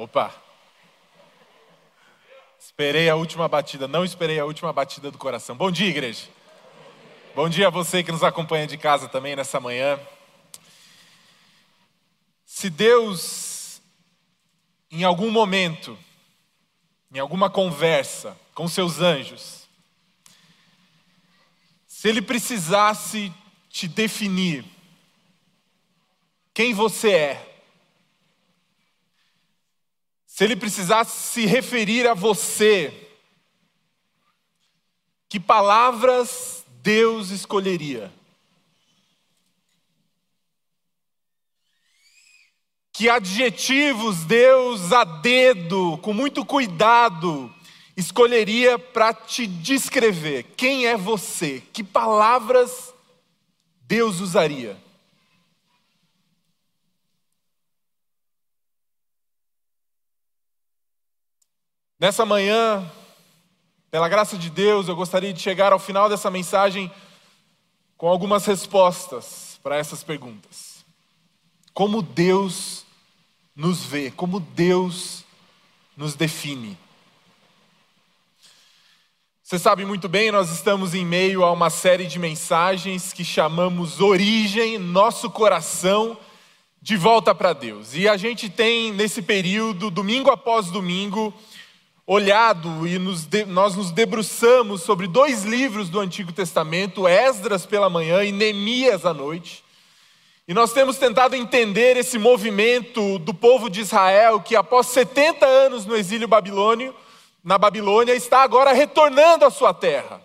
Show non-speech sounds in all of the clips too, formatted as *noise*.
Opa! Esperei a última batida, não esperei a última batida do coração. Bom dia, igreja. Bom dia a você que nos acompanha de casa também nessa manhã. Se Deus, em algum momento, em alguma conversa com seus anjos, se Ele precisasse te definir quem você é, se ele precisasse se referir a você, que palavras Deus escolheria? Que adjetivos Deus a dedo, com muito cuidado, escolheria para te descrever? Quem é você? Que palavras Deus usaria? Nessa manhã, pela graça de Deus, eu gostaria de chegar ao final dessa mensagem com algumas respostas para essas perguntas. Como Deus nos vê, como Deus nos define. Você sabe muito bem, nós estamos em meio a uma série de mensagens que chamamos Origem, nosso coração de volta para Deus. E a gente tem nesse período, domingo após domingo, olhado e nos de, nós nos debruçamos sobre dois livros do Antigo Testamento, Esdras pela manhã e Neemias à noite. E nós temos tentado entender esse movimento do povo de Israel que após 70 anos no exílio babilônio, na Babilônia, está agora retornando à sua terra.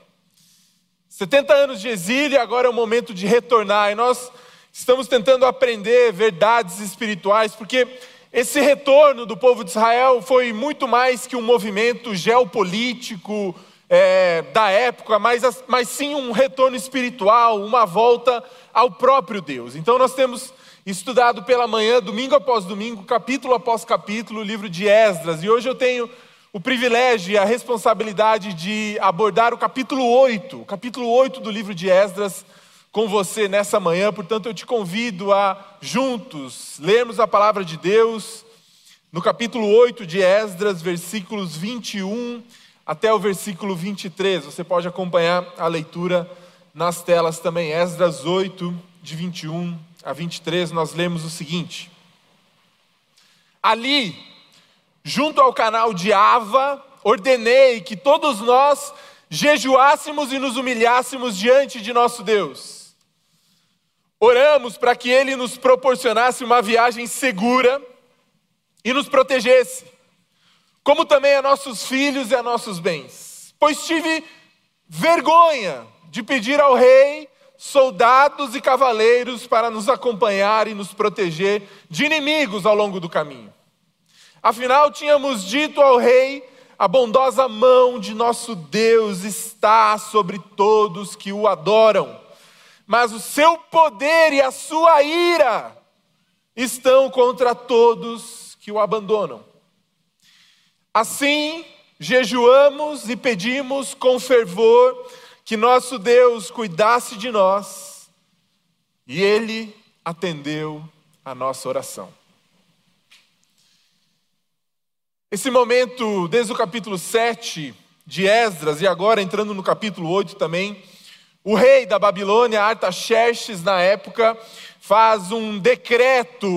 70 anos de exílio agora é o momento de retornar. E nós estamos tentando aprender verdades espirituais, porque esse retorno do povo de Israel foi muito mais que um movimento geopolítico é, da época, mas, mas sim um retorno espiritual, uma volta ao próprio Deus. Então nós temos estudado pela manhã, domingo após domingo, capítulo após capítulo, o livro de Esdras, e hoje eu tenho o privilégio e a responsabilidade de abordar o capítulo 8, o capítulo 8 do livro de Esdras com você nessa manhã, portanto eu te convido a juntos lermos a palavra de Deus no capítulo 8 de Esdras, versículos 21 até o versículo 23. Você pode acompanhar a leitura nas telas também. Esdras 8, de 21 a 23, nós lemos o seguinte: Ali, junto ao canal de Ava, ordenei que todos nós jejuássemos e nos humilhássemos diante de nosso Deus. Oramos para que Ele nos proporcionasse uma viagem segura e nos protegesse, como também a nossos filhos e a nossos bens. Pois tive vergonha de pedir ao rei soldados e cavaleiros para nos acompanhar e nos proteger de inimigos ao longo do caminho. Afinal, tínhamos dito ao rei: a bondosa mão de nosso Deus está sobre todos que o adoram mas o seu poder e a sua ira estão contra todos que o abandonam. Assim, jejuamos e pedimos com fervor que nosso Deus cuidasse de nós, e ele atendeu a nossa oração. Esse momento, desde o capítulo 7 de Esdras, e agora entrando no capítulo 8 também, o rei da Babilônia, Artaxerxes, na época, faz um decreto,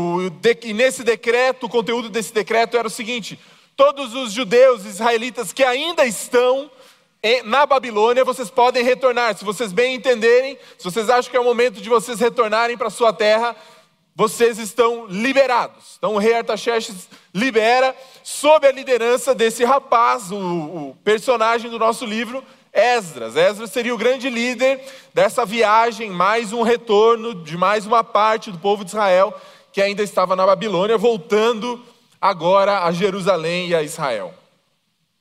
e nesse decreto, o conteúdo desse decreto era o seguinte: todos os judeus israelitas que ainda estão na Babilônia, vocês podem retornar. Se vocês bem entenderem, se vocês acham que é o momento de vocês retornarem para sua terra, vocês estão liberados. Então o rei Artaxerxes libera, sob a liderança desse rapaz, o, o personagem do nosso livro, Esdras. Esdras seria o grande líder dessa viagem, mais um retorno de mais uma parte do povo de Israel que ainda estava na Babilônia, voltando agora a Jerusalém e a Israel.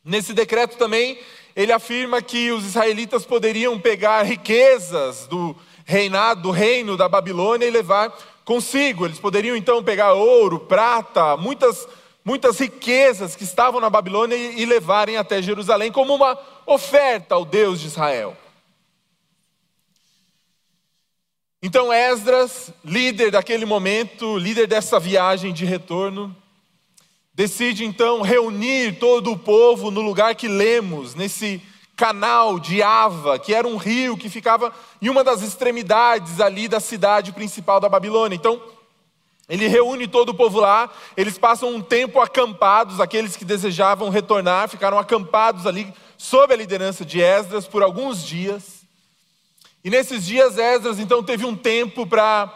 Nesse decreto também, ele afirma que os israelitas poderiam pegar riquezas do reinado, do reino da Babilônia e levar consigo. Eles poderiam então pegar ouro, prata, muitas muitas riquezas que estavam na Babilônia e levarem até Jerusalém como uma oferta ao Deus de Israel. Então Esdras, líder daquele momento, líder dessa viagem de retorno, decide então reunir todo o povo no lugar que lemos, nesse canal de Ava, que era um rio que ficava em uma das extremidades ali da cidade principal da Babilônia. Então, ele reúne todo o povo lá, eles passam um tempo acampados, aqueles que desejavam retornar ficaram acampados ali sob a liderança de Esdras por alguns dias. E nesses dias Esdras então teve um tempo para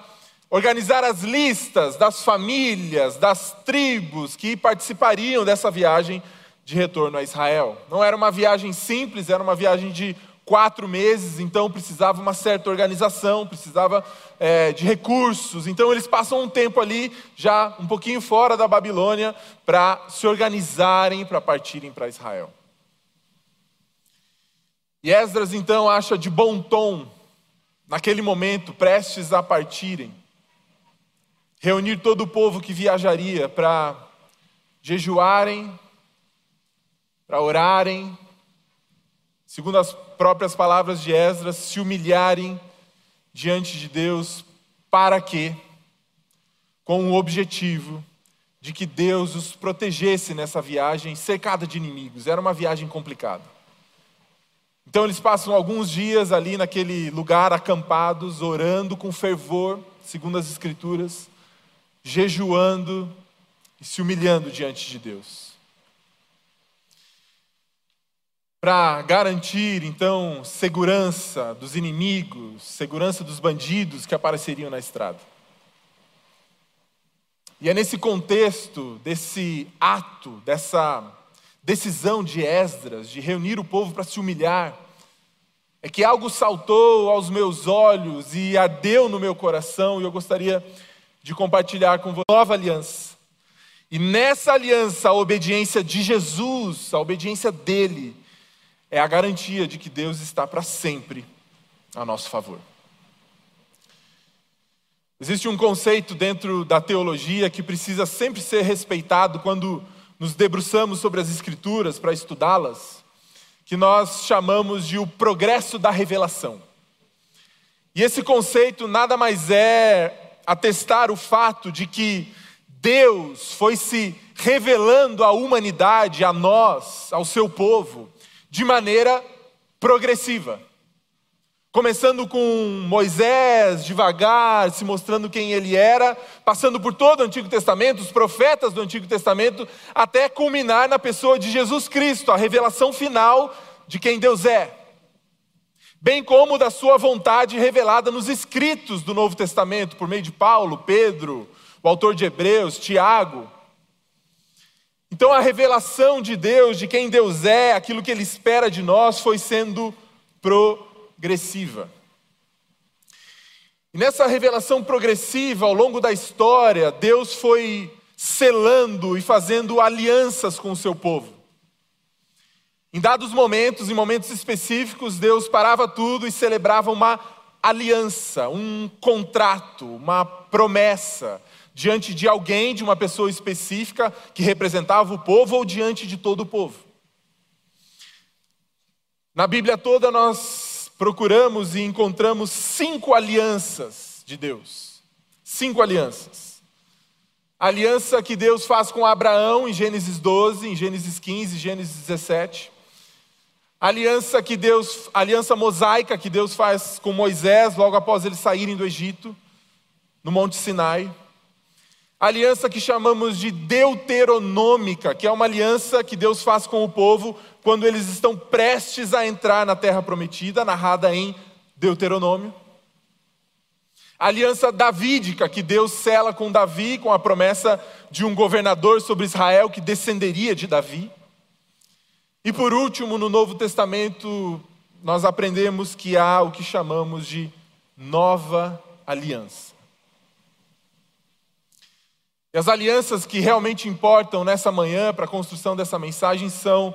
organizar as listas das famílias, das tribos que participariam dessa viagem de retorno a Israel. Não era uma viagem simples, era uma viagem de quatro meses, então precisava uma certa organização, precisava é, de recursos. Então eles passam um tempo ali, já um pouquinho fora da Babilônia, para se organizarem para partirem para Israel. E Esdras então acha de bom tom, naquele momento, prestes a partirem, reunir todo o povo que viajaria para jejuarem, para orarem, segundo as próprias palavras de Esdras, se humilharem diante de Deus, para quê? Com o objetivo de que Deus os protegesse nessa viagem cercada de inimigos. Era uma viagem complicada. Então eles passam alguns dias ali naquele lugar acampados, orando com fervor, segundo as Escrituras, jejuando e se humilhando diante de Deus. Para garantir, então, segurança dos inimigos, segurança dos bandidos que apareceriam na estrada. E é nesse contexto desse ato, dessa decisão de Esdras de reunir o povo para se humilhar, é que algo saltou aos meus olhos e ardeu no meu coração, e eu gostaria de compartilhar com você nova aliança. E nessa aliança, a obediência de Jesus, a obediência dele, é a garantia de que Deus está para sempre a nosso favor. Existe um conceito dentro da teologia que precisa sempre ser respeitado quando nos debruçamos sobre as Escrituras para estudá-las, que nós chamamos de o progresso da revelação. E esse conceito nada mais é atestar o fato de que Deus foi se revelando à humanidade, a nós, ao seu povo, de maneira progressiva. Começando com Moisés, devagar, se mostrando quem ele era, passando por todo o Antigo Testamento, os profetas do Antigo Testamento, até culminar na pessoa de Jesus Cristo, a revelação final de quem Deus é bem como da sua vontade revelada nos escritos do Novo Testamento, por meio de Paulo, Pedro, o autor de Hebreus, Tiago. Então a revelação de Deus, de quem Deus é, aquilo que Ele espera de nós, foi sendo progressiva. E nessa revelação progressiva, ao longo da história, Deus foi selando e fazendo alianças com o seu povo. Em dados momentos, em momentos específicos, Deus parava tudo e celebrava uma aliança, um contrato, uma promessa diante de alguém, de uma pessoa específica que representava o povo ou diante de todo o povo. Na Bíblia toda nós procuramos e encontramos cinco alianças de Deus. Cinco alianças. A aliança que Deus faz com Abraão em Gênesis 12, em Gênesis 15, Gênesis 17 aliança que Deus, aliança mosaica que Deus faz com Moisés logo após eles saírem do Egito, no Monte Sinai. Aliança que chamamos de deuteronômica, que é uma aliança que Deus faz com o povo quando eles estão prestes a entrar na terra prometida, narrada em Deuteronômio. aliança davídica que Deus cela com Davi, com a promessa de um governador sobre Israel que descenderia de Davi. E por último, no Novo Testamento, nós aprendemos que há o que chamamos de nova aliança. E as alianças que realmente importam nessa manhã para a construção dessa mensagem são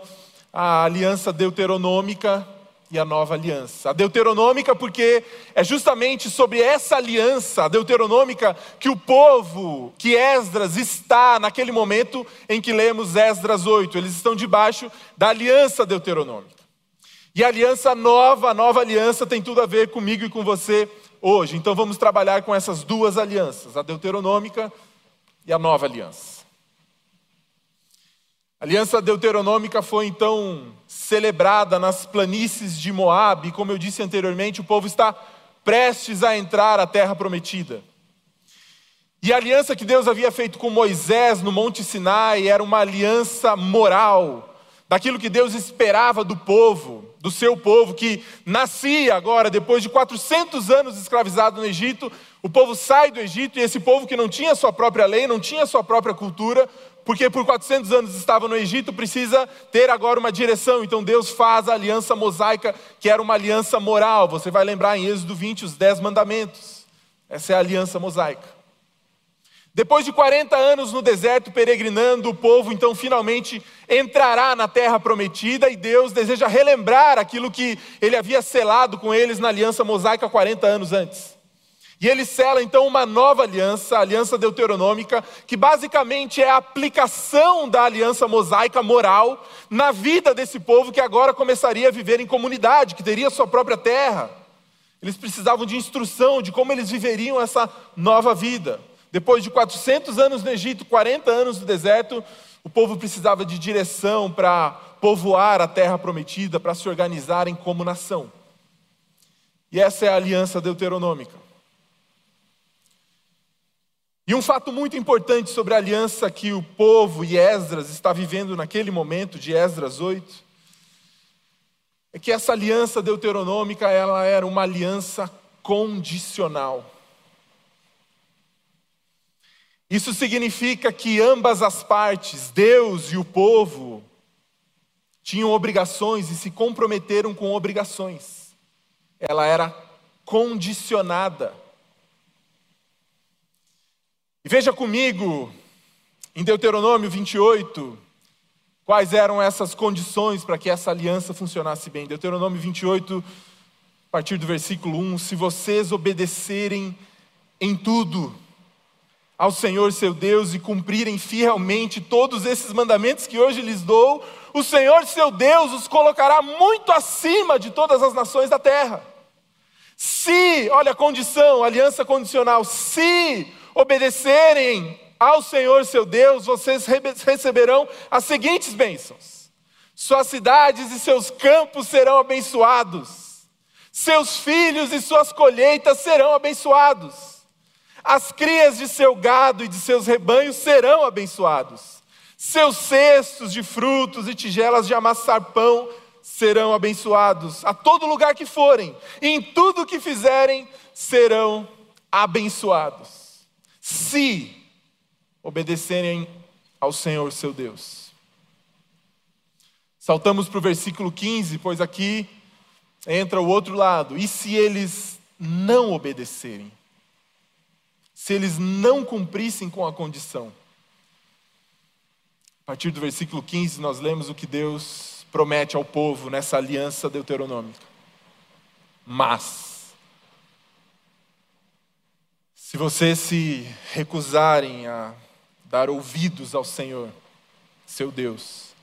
a aliança deuteronômica e a nova aliança. A deuteronômica, porque é justamente sobre essa aliança, a deuteronômica, que o povo, que Esdras está naquele momento em que lemos Esdras 8. Eles estão debaixo da aliança deuteronômica. E a aliança nova, a nova aliança, tem tudo a ver comigo e com você hoje. Então vamos trabalhar com essas duas alianças, a deuteronômica e a nova aliança. A aliança deuteronômica foi então celebrada nas planícies de Moabe, e como eu disse anteriormente, o povo está prestes a entrar à terra prometida. E a aliança que Deus havia feito com Moisés no Monte Sinai era uma aliança moral, daquilo que Deus esperava do povo, do seu povo, que nascia agora, depois de 400 anos escravizado no Egito, o povo sai do Egito e esse povo que não tinha sua própria lei, não tinha sua própria cultura, porque por 400 anos estava no Egito, precisa ter agora uma direção. Então Deus faz a aliança mosaica, que era uma aliança moral. Você vai lembrar em Êxodo 20 os 10 mandamentos. Essa é a aliança mosaica. Depois de 40 anos no deserto peregrinando, o povo então finalmente entrará na terra prometida e Deus deseja relembrar aquilo que ele havia selado com eles na aliança mosaica 40 anos antes. E ele sela então uma nova aliança, a aliança deuteronômica, que basicamente é a aplicação da aliança mosaica moral na vida desse povo que agora começaria a viver em comunidade, que teria sua própria terra. Eles precisavam de instrução de como eles viveriam essa nova vida. Depois de 400 anos no Egito, 40 anos no deserto, o povo precisava de direção para povoar a terra prometida, para se organizarem como nação. E essa é a aliança deuteronômica. E um fato muito importante sobre a aliança que o povo e Esdras está vivendo naquele momento, de Esdras 8, é que essa aliança deuteronômica ela era uma aliança condicional. Isso significa que ambas as partes, Deus e o povo, tinham obrigações e se comprometeram com obrigações. Ela era condicionada. E veja comigo, em Deuteronômio 28, quais eram essas condições para que essa aliança funcionasse bem. Deuteronômio 28, a partir do versículo 1: Se vocês obedecerem em tudo, ao Senhor seu Deus e cumprirem fielmente todos esses mandamentos que hoje lhes dou, o Senhor seu Deus os colocará muito acima de todas as nações da terra. Se, olha a condição, aliança condicional, se obedecerem ao Senhor seu Deus, vocês receberão as seguintes bênçãos: suas cidades e seus campos serão abençoados, seus filhos e suas colheitas serão abençoados as crias de seu gado e de seus rebanhos serão abençoados. Seus cestos de frutos e tigelas de amassar pão serão abençoados. A todo lugar que forem, e em tudo que fizerem, serão abençoados. Se obedecerem ao Senhor seu Deus. Saltamos para o versículo 15, pois aqui entra o outro lado. E se eles não obedecerem? se eles não cumprissem com a condição. A partir do versículo 15, nós lemos o que Deus promete ao povo nessa aliança deuteronômica. Mas, se vocês se recusarem a dar ouvidos ao Senhor, seu Deus,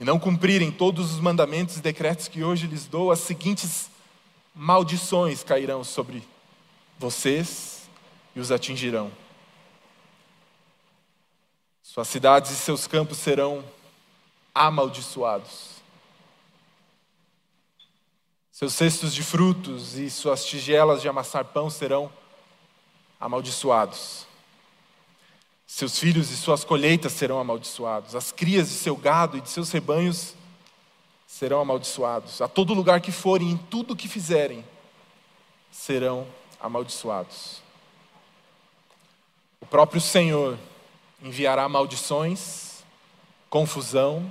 e não cumprirem todos os mandamentos e decretos que hoje lhes dou, as seguintes maldições cairão sobre vocês e os atingirão. Suas cidades e seus campos serão amaldiçoados. Seus cestos de frutos e suas tigelas de amassar pão serão amaldiçoados. Seus filhos e suas colheitas serão amaldiçoados. As crias de seu gado e de seus rebanhos serão amaldiçoados. A todo lugar que forem, em tudo que fizerem, serão amaldiçoados. O próprio Senhor enviará maldições, confusão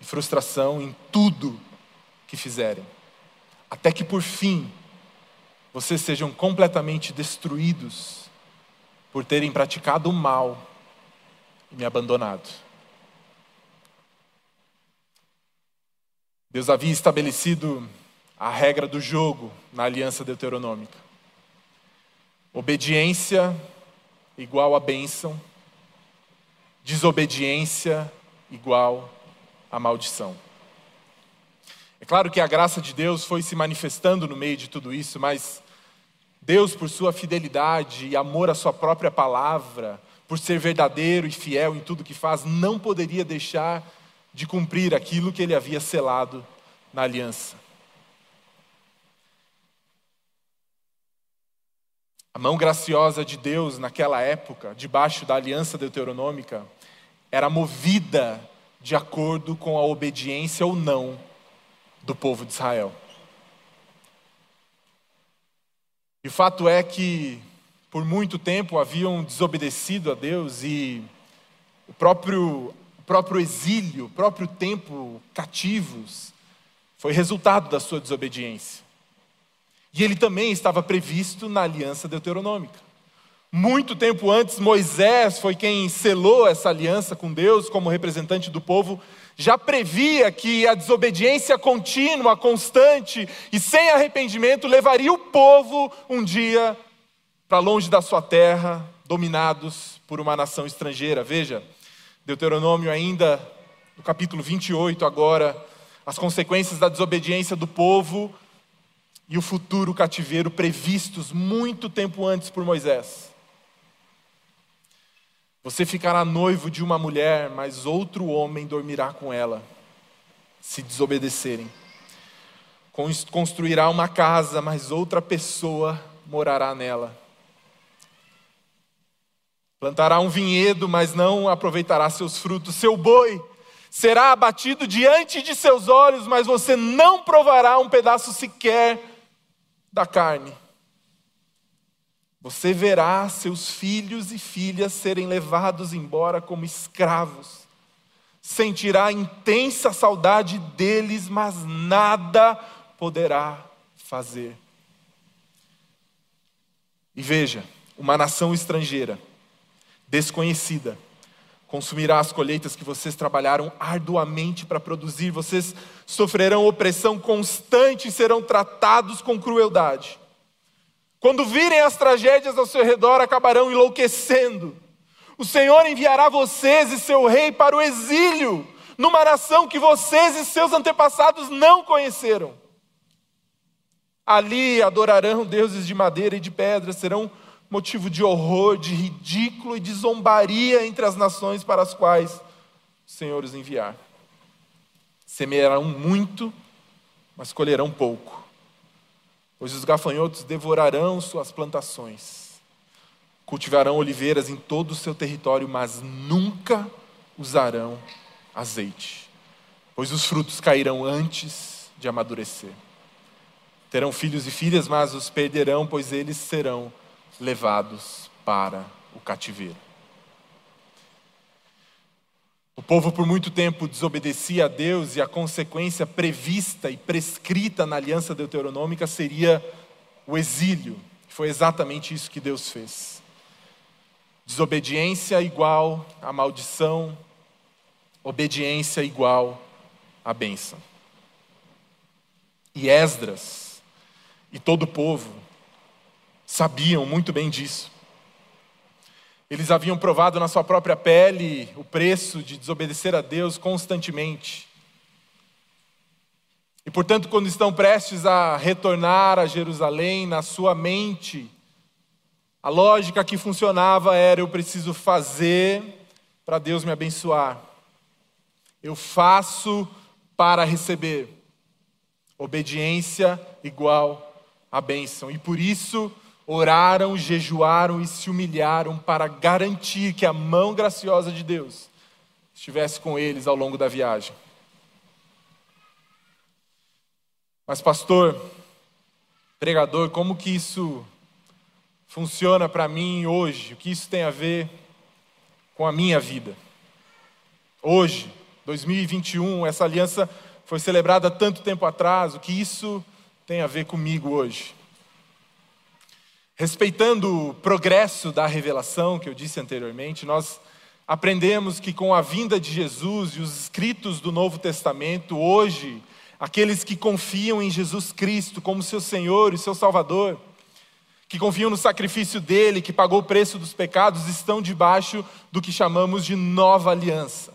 e frustração em tudo que fizerem, até que por fim vocês sejam completamente destruídos por terem praticado o mal e me abandonado. Deus havia estabelecido a regra do jogo na aliança deuteronômica. Obediência igual a bênção, desobediência igual a maldição. É claro que a graça de Deus foi se manifestando no meio de tudo isso, mas Deus, por sua fidelidade e amor à sua própria palavra, por ser verdadeiro e fiel em tudo que faz, não poderia deixar de cumprir aquilo que ele havia selado na aliança. A mão graciosa de Deus naquela época, debaixo da aliança deuteronômica, era movida de acordo com a obediência ou não do povo de Israel. E fato é que, por muito tempo, haviam desobedecido a Deus e o próprio, o próprio exílio, o próprio tempo cativos, foi resultado da sua desobediência. E ele também estava previsto na aliança deuteronômica. Muito tempo antes, Moisés foi quem selou essa aliança com Deus como representante do povo, já previa que a desobediência contínua, constante e sem arrependimento levaria o povo um dia para longe da sua terra, dominados por uma nação estrangeira. Veja, Deuteronômio ainda no capítulo 28 agora, as consequências da desobediência do povo e o futuro cativeiro previstos muito tempo antes por Moisés. Você ficará noivo de uma mulher, mas outro homem dormirá com ela, se desobedecerem. Construirá uma casa, mas outra pessoa morará nela. Plantará um vinhedo, mas não aproveitará seus frutos. Seu boi será abatido diante de seus olhos, mas você não provará um pedaço sequer da carne. Você verá seus filhos e filhas serem levados embora como escravos. Sentirá intensa saudade deles, mas nada poderá fazer. E veja, uma nação estrangeira, desconhecida, consumirá as colheitas que vocês trabalharam arduamente para produzir, vocês sofrerão opressão constante e serão tratados com crueldade. Quando virem as tragédias ao seu redor, acabarão enlouquecendo. O Senhor enviará vocês e seu rei para o exílio, numa nação que vocês e seus antepassados não conheceram. Ali adorarão deuses de madeira e de pedra, serão motivo de horror, de ridículo e de zombaria entre as nações para as quais o Senhor os enviar. Semearão muito, mas colherão pouco, pois os gafanhotos devorarão suas plantações. Cultivarão oliveiras em todo o seu território, mas nunca usarão azeite, pois os frutos cairão antes de amadurecer. Terão filhos e filhas, mas os perderão, pois eles serão levados para o cativeiro. O povo por muito tempo desobedecia a Deus e a consequência prevista e prescrita na aliança deuteronômica seria o exílio. Foi exatamente isso que Deus fez. Desobediência igual a maldição, obediência igual a bênção. E Esdras e todo o povo sabiam muito bem disso. Eles haviam provado na sua própria pele o preço de desobedecer a Deus constantemente. E portanto, quando estão prestes a retornar a Jerusalém, na sua mente, a lógica que funcionava era: eu preciso fazer para Deus me abençoar. Eu faço para receber. Obediência igual a bênção. E por isso oraram, jejuaram e se humilharam para garantir que a mão graciosa de Deus estivesse com eles ao longo da viagem. Mas, pastor, pregador, como que isso funciona para mim hoje? O que isso tem a ver com a minha vida? Hoje, 2021, essa aliança foi celebrada tanto tempo atrás, o que isso tem a ver comigo hoje? Respeitando o progresso da revelação que eu disse anteriormente, nós aprendemos que com a vinda de Jesus e os escritos do Novo Testamento, hoje, aqueles que confiam em Jesus Cristo como seu Senhor e seu Salvador, que confiam no sacrifício dele, que pagou o preço dos pecados, estão debaixo do que chamamos de nova aliança.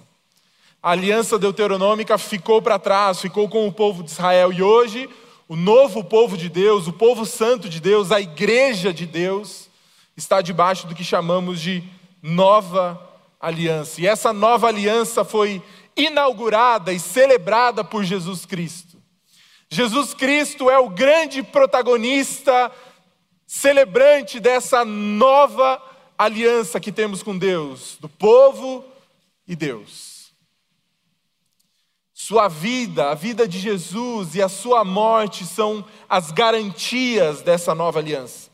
A aliança deuteronômica ficou para trás, ficou com o povo de Israel e hoje o novo povo de Deus, o povo santo de Deus, a igreja de Deus, está debaixo do que chamamos de nova aliança. E essa nova aliança foi inaugurada e celebrada por Jesus Cristo. Jesus Cristo é o grande protagonista, celebrante dessa nova aliança que temos com Deus, do povo e Deus. Sua vida, a vida de Jesus e a sua morte são as garantias dessa nova aliança.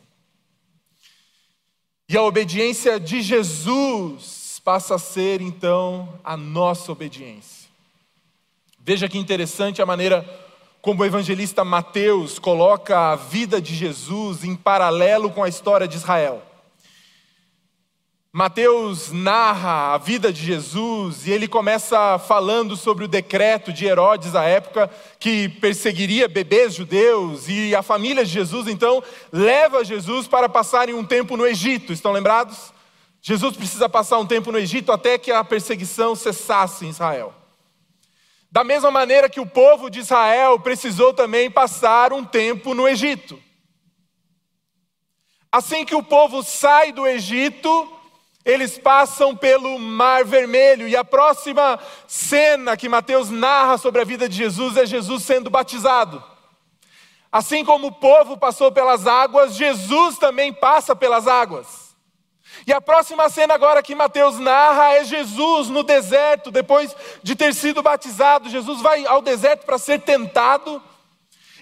E a obediência de Jesus passa a ser então a nossa obediência. Veja que interessante a maneira como o evangelista Mateus coloca a vida de Jesus em paralelo com a história de Israel. Mateus narra a vida de Jesus e ele começa falando sobre o decreto de Herodes à época que perseguiria bebês judeus e a família de Jesus então leva Jesus para passarem um tempo no Egito. Estão lembrados? Jesus precisa passar um tempo no Egito até que a perseguição cessasse em Israel. Da mesma maneira que o povo de Israel precisou também passar um tempo no Egito. Assim que o povo sai do Egito, eles passam pelo Mar Vermelho, e a próxima cena que Mateus narra sobre a vida de Jesus é Jesus sendo batizado. Assim como o povo passou pelas águas, Jesus também passa pelas águas. E a próxima cena agora que Mateus narra é Jesus no deserto, depois de ter sido batizado. Jesus vai ao deserto para ser tentado.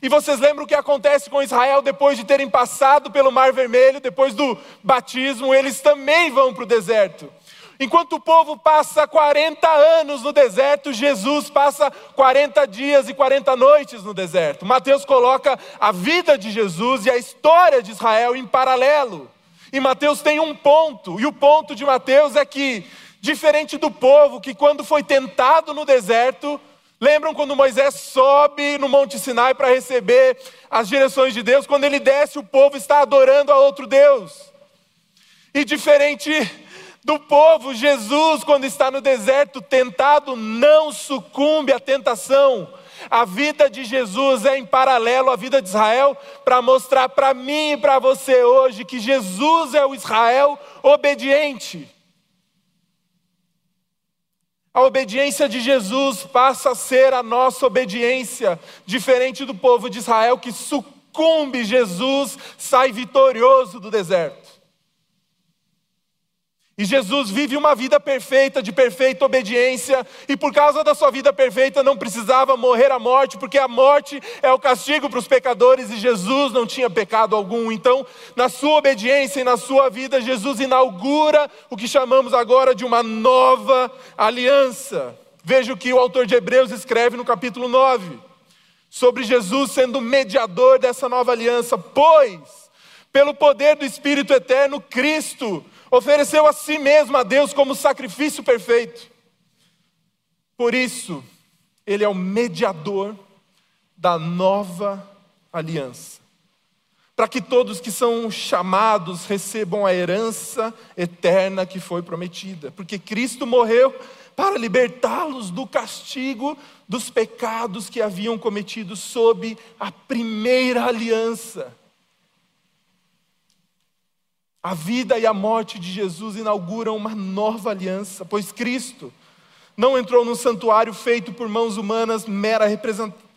E vocês lembram o que acontece com Israel depois de terem passado pelo Mar Vermelho, depois do batismo, eles também vão para o deserto. Enquanto o povo passa 40 anos no deserto, Jesus passa 40 dias e 40 noites no deserto. Mateus coloca a vida de Jesus e a história de Israel em paralelo. E Mateus tem um ponto, e o ponto de Mateus é que, diferente do povo que, quando foi tentado no deserto, Lembram quando Moisés sobe no Monte Sinai para receber as direções de Deus? Quando ele desce, o povo está adorando a outro Deus. E diferente do povo, Jesus, quando está no deserto tentado, não sucumbe à tentação. A vida de Jesus é em paralelo à vida de Israel, para mostrar para mim e para você hoje que Jesus é o Israel obediente. A obediência de Jesus passa a ser a nossa obediência, diferente do povo de Israel que sucumbe, Jesus sai vitorioso do deserto. E Jesus vive uma vida perfeita, de perfeita obediência, e por causa da sua vida perfeita não precisava morrer a morte, porque a morte é o castigo para os pecadores e Jesus não tinha pecado algum. Então, na sua obediência e na sua vida, Jesus inaugura o que chamamos agora de uma nova aliança. Veja o que o autor de Hebreus escreve no capítulo 9, sobre Jesus sendo mediador dessa nova aliança, pois, pelo poder do Espírito eterno, Cristo ofereceu a si mesmo a Deus como sacrifício perfeito. Por isso, ele é o mediador da nova aliança. Para que todos que são chamados recebam a herança eterna que foi prometida. Porque Cristo morreu para libertá-los do castigo dos pecados que haviam cometido sob a primeira aliança. A vida e a morte de Jesus inauguram uma nova aliança, pois Cristo não entrou num santuário feito por mãos humanas, mera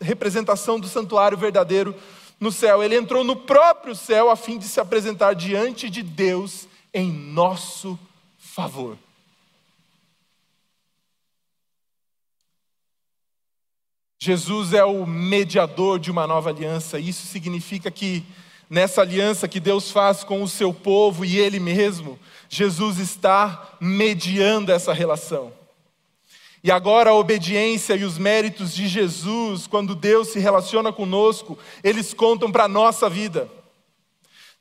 representação do santuário verdadeiro no céu. Ele entrou no próprio céu a fim de se apresentar diante de Deus em nosso favor. Jesus é o mediador de uma nova aliança, isso significa que nessa aliança que Deus faz com o seu povo e Ele mesmo, Jesus está mediando essa relação. E agora a obediência e os méritos de Jesus, quando Deus se relaciona conosco, eles contam para a nossa vida.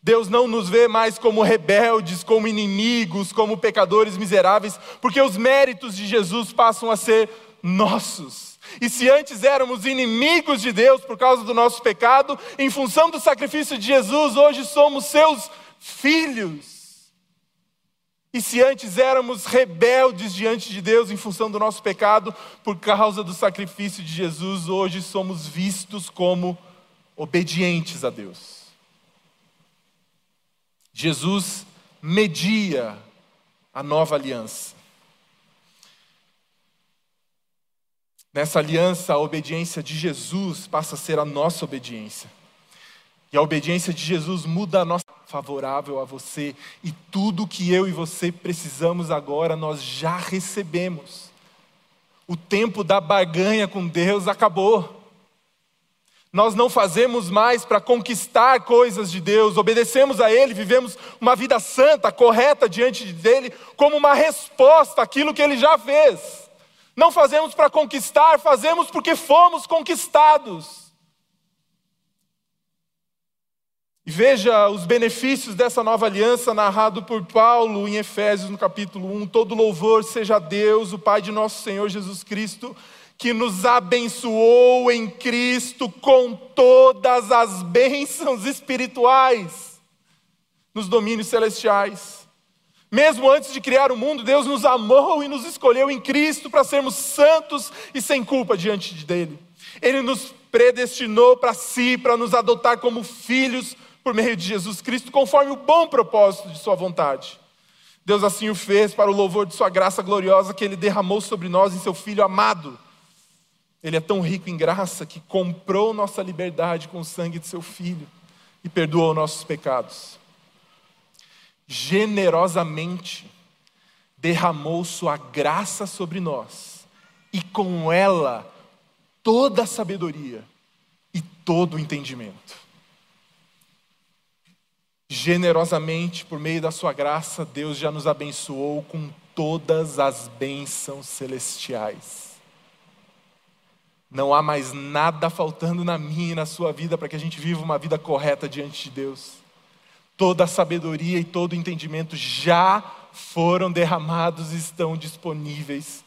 Deus não nos vê mais como rebeldes, como inimigos, como pecadores miseráveis, porque os méritos de Jesus passam a ser nossos. E se antes éramos inimigos de Deus por causa do nosso pecado, em função do sacrifício de Jesus, hoje somos seus filhos. E se antes éramos rebeldes diante de Deus em função do nosso pecado, por causa do sacrifício de Jesus, hoje somos vistos como obedientes a Deus. Jesus media a nova aliança. Nessa aliança, a obediência de Jesus passa a ser a nossa obediência. E a obediência de Jesus muda a nossa favorável a você e tudo que eu e você precisamos agora nós já recebemos. O tempo da barganha com Deus acabou. Nós não fazemos mais para conquistar coisas de Deus, obedecemos a Ele, vivemos uma vida santa, correta diante dele, como uma resposta àquilo que Ele já fez. Não fazemos para conquistar, fazemos porque fomos conquistados. E veja os benefícios dessa nova aliança narrado por Paulo em Efésios no capítulo 1. Todo louvor seja a Deus, o Pai de nosso Senhor Jesus Cristo, que nos abençoou em Cristo com todas as bênçãos espirituais nos domínios celestiais. Mesmo antes de criar o mundo, Deus nos amou e nos escolheu em Cristo para sermos santos e sem culpa diante dele. Ele nos predestinou para si, para nos adotar como filhos por meio de Jesus Cristo, conforme o bom propósito de Sua vontade. Deus assim o fez para o louvor de Sua graça gloriosa que Ele derramou sobre nós em Seu Filho amado. Ele é tão rico em graça que comprou nossa liberdade com o sangue de Seu Filho e perdoou nossos pecados. Generosamente derramou Sua graça sobre nós e com ela toda a sabedoria e todo o entendimento generosamente, por meio da Sua graça, Deus já nos abençoou com todas as bênçãos celestiais. Não há mais nada faltando na minha e na sua vida para que a gente viva uma vida correta diante de Deus. Toda a sabedoria e todo o entendimento já foram derramados e estão disponíveis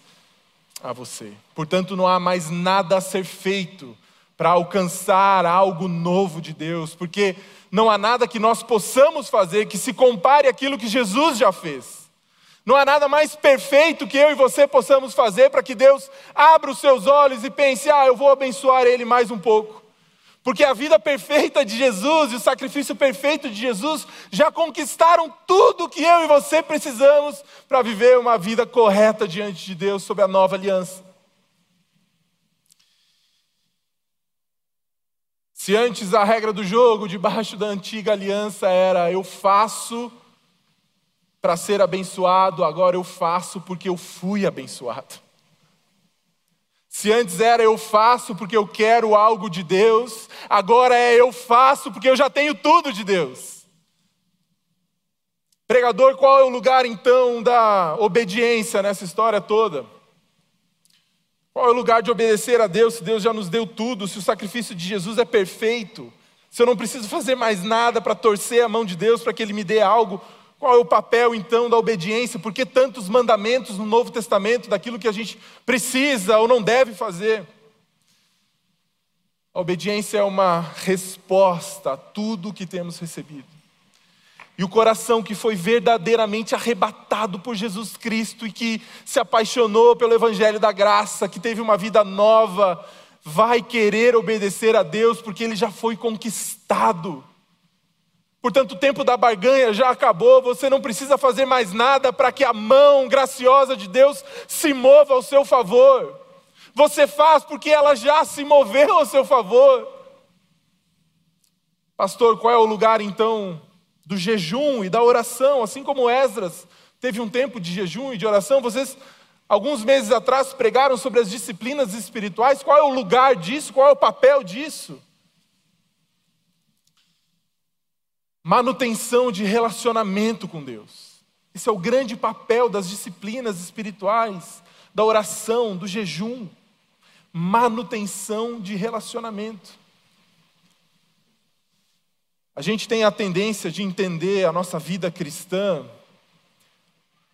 a você. Portanto, não há mais nada a ser feito para alcançar algo novo de Deus, porque não há nada que nós possamos fazer que se compare àquilo que Jesus já fez. Não há nada mais perfeito que eu e você possamos fazer para que Deus abra os seus olhos e pense: ah, eu vou abençoar Ele mais um pouco. Porque a vida perfeita de Jesus e o sacrifício perfeito de Jesus já conquistaram tudo que eu e você precisamos para viver uma vida correta diante de Deus sob a nova aliança. Se antes a regra do jogo, debaixo da antiga aliança, era eu faço para ser abençoado, agora eu faço porque eu fui abençoado. Se antes era eu faço porque eu quero algo de Deus, agora é eu faço porque eu já tenho tudo de Deus. Pregador, qual é o lugar então da obediência nessa história toda? Qual é o lugar de obedecer a Deus se Deus já nos deu tudo, se o sacrifício de Jesus é perfeito, se eu não preciso fazer mais nada para torcer a mão de Deus para que Ele me dê algo? Qual é o papel então da obediência? Por que tantos mandamentos no Novo Testamento daquilo que a gente precisa ou não deve fazer? A obediência é uma resposta a tudo que temos recebido. E o coração que foi verdadeiramente arrebatado por Jesus Cristo e que se apaixonou pelo Evangelho da Graça, que teve uma vida nova, vai querer obedecer a Deus porque ele já foi conquistado. Portanto, o tempo da barganha já acabou, você não precisa fazer mais nada para que a mão graciosa de Deus se mova ao seu favor. Você faz porque ela já se moveu ao seu favor. Pastor, qual é o lugar então do jejum e da oração, assim como Esdras teve um tempo de jejum e de oração. Vocês, alguns meses atrás, pregaram sobre as disciplinas espirituais. Qual é o lugar disso? Qual é o papel disso? Manutenção de relacionamento com Deus. Esse é o grande papel das disciplinas espirituais, da oração, do jejum. Manutenção de relacionamento. A gente tem a tendência de entender a nossa vida cristã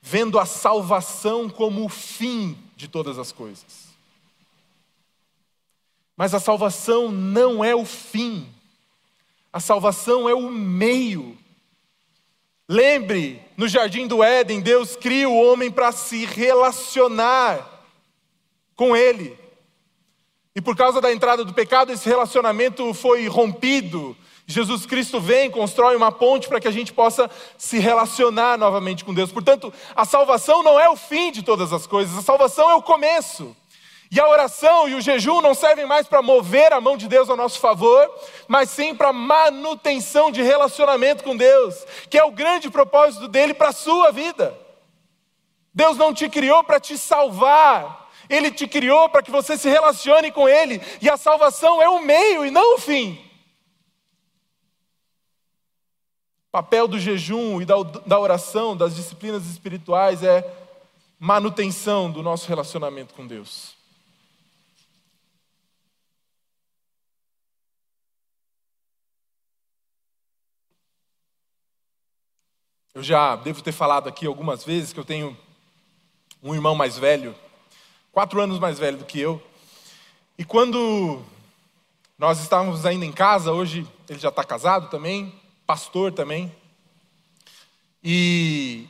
vendo a salvação como o fim de todas as coisas. Mas a salvação não é o fim, a salvação é o meio. Lembre, no jardim do Éden, Deus cria o homem para se relacionar com Ele. E por causa da entrada do pecado, esse relacionamento foi rompido Jesus Cristo vem, constrói uma ponte para que a gente possa se relacionar novamente com Deus. Portanto, a salvação não é o fim de todas as coisas, a salvação é o começo. E a oração e o jejum não servem mais para mover a mão de Deus a nosso favor, mas sim para manutenção de relacionamento com Deus, que é o grande propósito dele para a sua vida. Deus não te criou para te salvar, Ele te criou para que você se relacione com Ele, e a salvação é o meio e não o fim. O papel do jejum e da, oração, das disciplinas espirituais, é manutenção do nosso relacionamento com Deus. Eu já devo ter falado aqui algumas vezes que eu tenho um irmão mais velho, quatro anos mais velho do que eu. E quando nós estávamos ainda em casa, hoje ele já está casado também, pastor também. E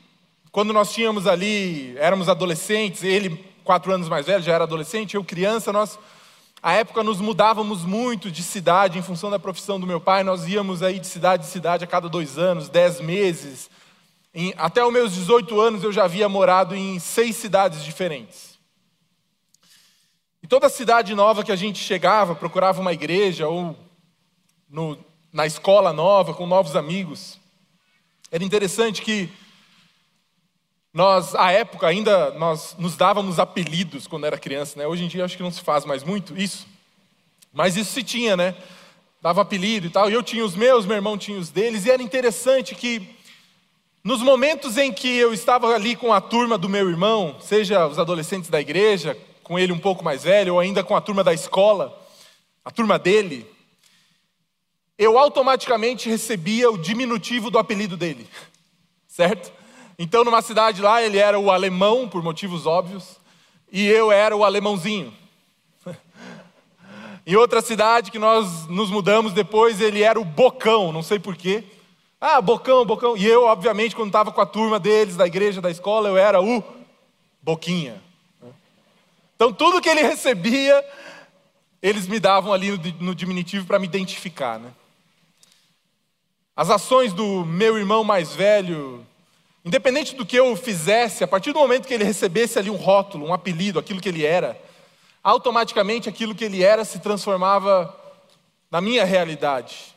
quando nós tínhamos ali, éramos adolescentes, ele quatro anos mais velho, já era adolescente, eu criança, nós, à época, nos mudávamos muito de cidade em função da profissão do meu pai, nós íamos aí de cidade em cidade a cada dois anos, dez meses, em, até os meus 18 anos eu já havia morado em seis cidades diferentes. E toda cidade nova que a gente chegava, procurava uma igreja ou no, na escola nova, com novos amigos. Era interessante que nós, à época ainda, nós nos dávamos apelidos quando era criança, né? Hoje em dia acho que não se faz mais muito isso. Mas isso se tinha, né? Dava apelido e tal. E eu tinha os meus, meu irmão tinha os deles. E era interessante que nos momentos em que eu estava ali com a turma do meu irmão, seja os adolescentes da igreja, com ele um pouco mais velho, ou ainda com a turma da escola, a turma dele, eu automaticamente recebia o diminutivo do apelido dele, *laughs* certo? Então, numa cidade lá, ele era o alemão, por motivos óbvios, e eu era o alemãozinho. *laughs* em outra cidade que nós nos mudamos depois, ele era o bocão, não sei porquê. Ah, bocão, bocão. E eu, obviamente, quando estava com a turma deles, da igreja, da escola, eu era o boquinha. Então, tudo que ele *laughs* recebia, eles me davam ali no diminutivo para me identificar. Né? As ações do meu irmão mais velho, independente do que eu fizesse, a partir do momento que ele recebesse ali um rótulo, um apelido, aquilo que ele era, automaticamente aquilo que ele era se transformava na minha realidade.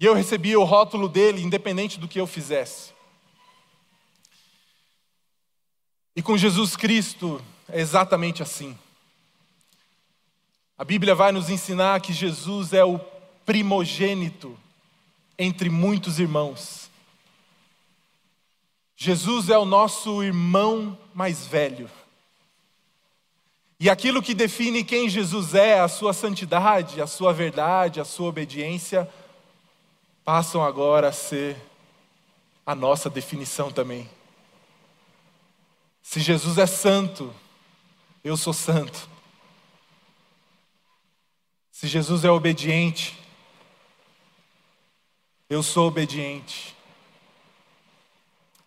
E eu recebia o rótulo dele, independente do que eu fizesse. E com Jesus Cristo é exatamente assim. A Bíblia vai nos ensinar que Jesus é o primogênito entre muitos irmãos. Jesus é o nosso irmão mais velho. E aquilo que define quem Jesus é, a sua santidade, a sua verdade, a sua obediência, passam agora a ser a nossa definição também. Se Jesus é santo, eu sou santo. Se Jesus é obediente, eu sou obediente.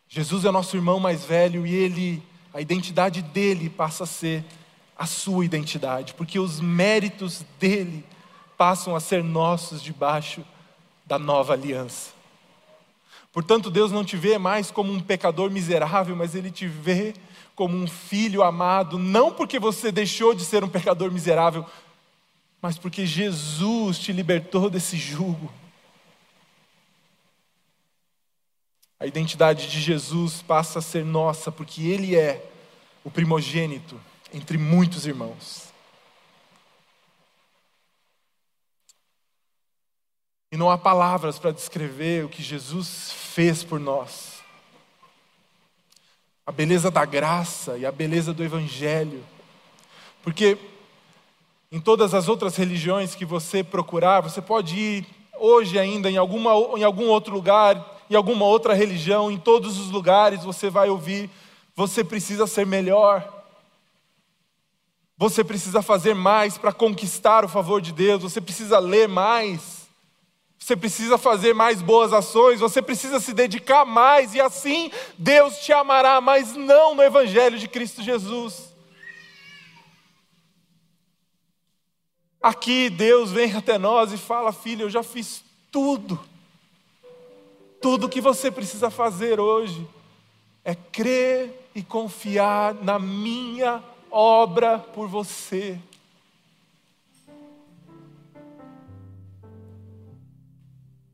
Jesus é nosso irmão mais velho e ele, a identidade dele passa a ser a sua identidade, porque os méritos dele passam a ser nossos debaixo da nova aliança. Portanto, Deus não te vê mais como um pecador miserável, mas Ele te vê como um filho amado, não porque você deixou de ser um pecador miserável, mas porque Jesus te libertou desse jugo. A identidade de Jesus passa a ser nossa, porque Ele é o primogênito entre muitos irmãos. E não há palavras para descrever o que Jesus fez por nós. A beleza da graça e a beleza do Evangelho. Porque em todas as outras religiões que você procurar, você pode ir hoje ainda em, alguma, em algum outro lugar, em alguma outra religião, em todos os lugares você vai ouvir: você precisa ser melhor. Você precisa fazer mais para conquistar o favor de Deus, você precisa ler mais você precisa fazer mais boas ações, você precisa se dedicar mais, e assim Deus te amará, mas não no Evangelho de Cristo Jesus. Aqui Deus vem até nós e fala: Filho, eu já fiz tudo. Tudo que você precisa fazer hoje é crer e confiar na minha obra por você.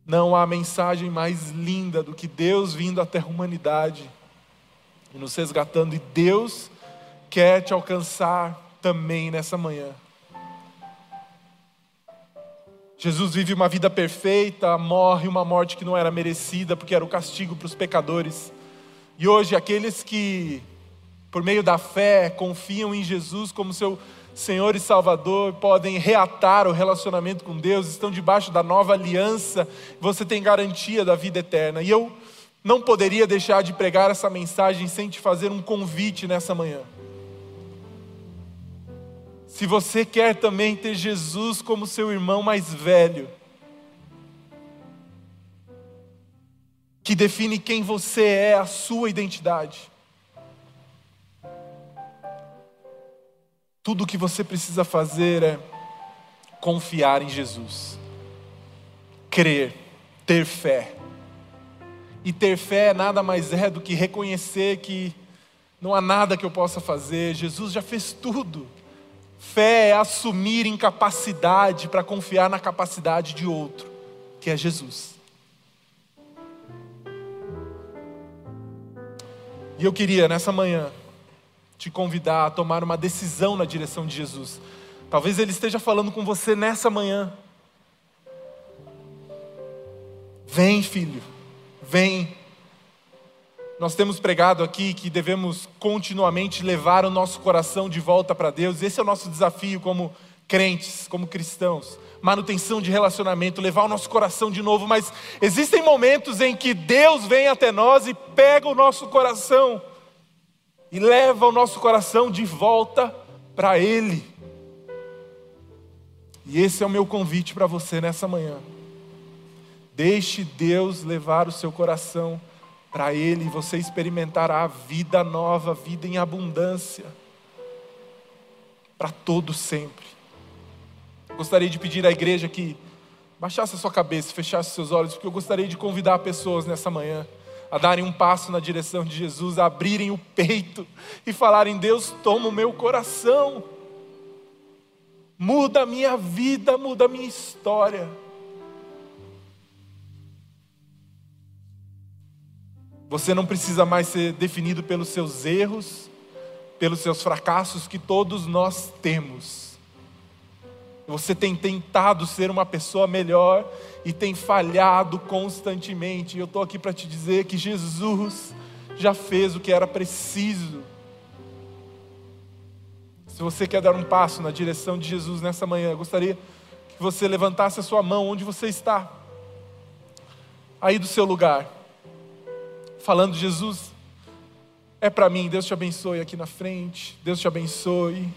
Não há mensagem mais linda do que Deus vindo até a humanidade e nos resgatando, e Deus quer te alcançar também nessa manhã. Jesus vive uma vida perfeita, morre uma morte que não era merecida, porque era o castigo para os pecadores. E hoje, aqueles que, por meio da fé, confiam em Jesus como seu Senhor e Salvador, podem reatar o relacionamento com Deus, estão debaixo da nova aliança, você tem garantia da vida eterna. E eu não poderia deixar de pregar essa mensagem sem te fazer um convite nessa manhã. Se você quer também ter Jesus como seu irmão mais velho, que define quem você é, a sua identidade. Tudo o que você precisa fazer é confiar em Jesus, crer, ter fé. E ter fé nada mais é do que reconhecer que não há nada que eu possa fazer, Jesus já fez tudo. Fé é assumir incapacidade para confiar na capacidade de outro, que é Jesus. E eu queria, nessa manhã, te convidar a tomar uma decisão na direção de Jesus. Talvez Ele esteja falando com você nessa manhã. Vem, filho, vem. Nós temos pregado aqui que devemos continuamente levar o nosso coração de volta para Deus. Esse é o nosso desafio como crentes, como cristãos. Manutenção de relacionamento, levar o nosso coração de novo. Mas existem momentos em que Deus vem até nós e pega o nosso coração e leva o nosso coração de volta para Ele. E esse é o meu convite para você nessa manhã. Deixe Deus levar o seu coração para Ele e você experimentará a vida nova, vida em abundância, para todo sempre. Gostaria de pedir à igreja que baixasse a sua cabeça, fechasse seus olhos, porque eu gostaria de convidar pessoas nessa manhã a darem um passo na direção de Jesus, a abrirem o peito e falarem: Deus, toma o meu coração, muda a minha vida, muda a minha história. Você não precisa mais ser definido pelos seus erros, pelos seus fracassos que todos nós temos. Você tem tentado ser uma pessoa melhor e tem falhado constantemente. Eu estou aqui para te dizer que Jesus já fez o que era preciso. Se você quer dar um passo na direção de Jesus nessa manhã, eu gostaria que você levantasse a sua mão onde você está, aí do seu lugar. Falando, Jesus, é para mim, Deus te abençoe aqui na frente, Deus te abençoe,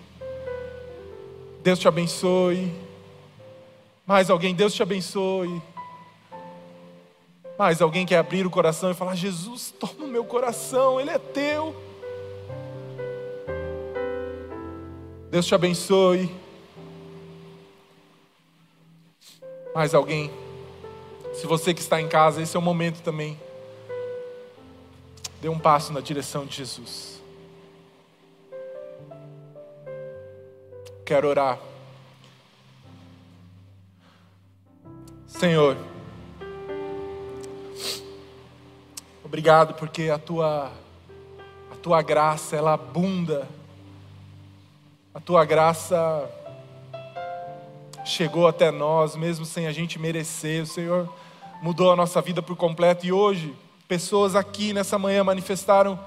Deus te abençoe. Mais alguém, Deus te abençoe. Mais alguém quer abrir o coração e falar: Jesus, toma o meu coração, ele é teu. Deus te abençoe. Mais alguém? Se você que está em casa, esse é o momento também Dê um passo na direção de Jesus. Quero orar. Senhor, obrigado porque a tua a tua graça ela abunda. A tua graça chegou até nós mesmo sem a gente merecer. O Senhor mudou a nossa vida por completo e hoje Pessoas aqui nessa manhã manifestaram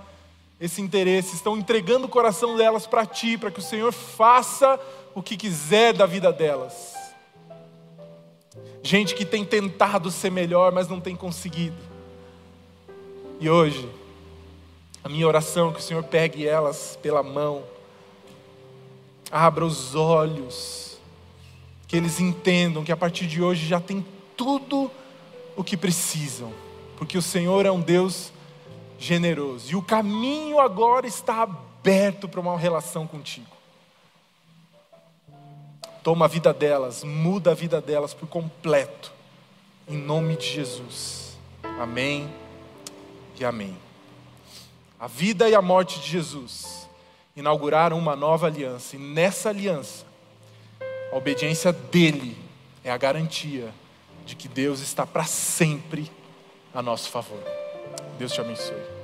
esse interesse, estão entregando o coração delas para Ti, para que o Senhor faça o que quiser da vida delas. Gente que tem tentado ser melhor, mas não tem conseguido. E hoje, a minha oração é que o Senhor pegue elas pela mão, abra os olhos, que eles entendam que a partir de hoje já tem tudo o que precisam porque o Senhor é um Deus generoso e o caminho agora está aberto para uma relação contigo. toma a vida delas, muda a vida delas por completo, em nome de Jesus. Amém e amém. A vida e a morte de Jesus inauguraram uma nova aliança, e nessa aliança, a obediência dele é a garantia de que Deus está para sempre a nosso favor. Deus te abençoe.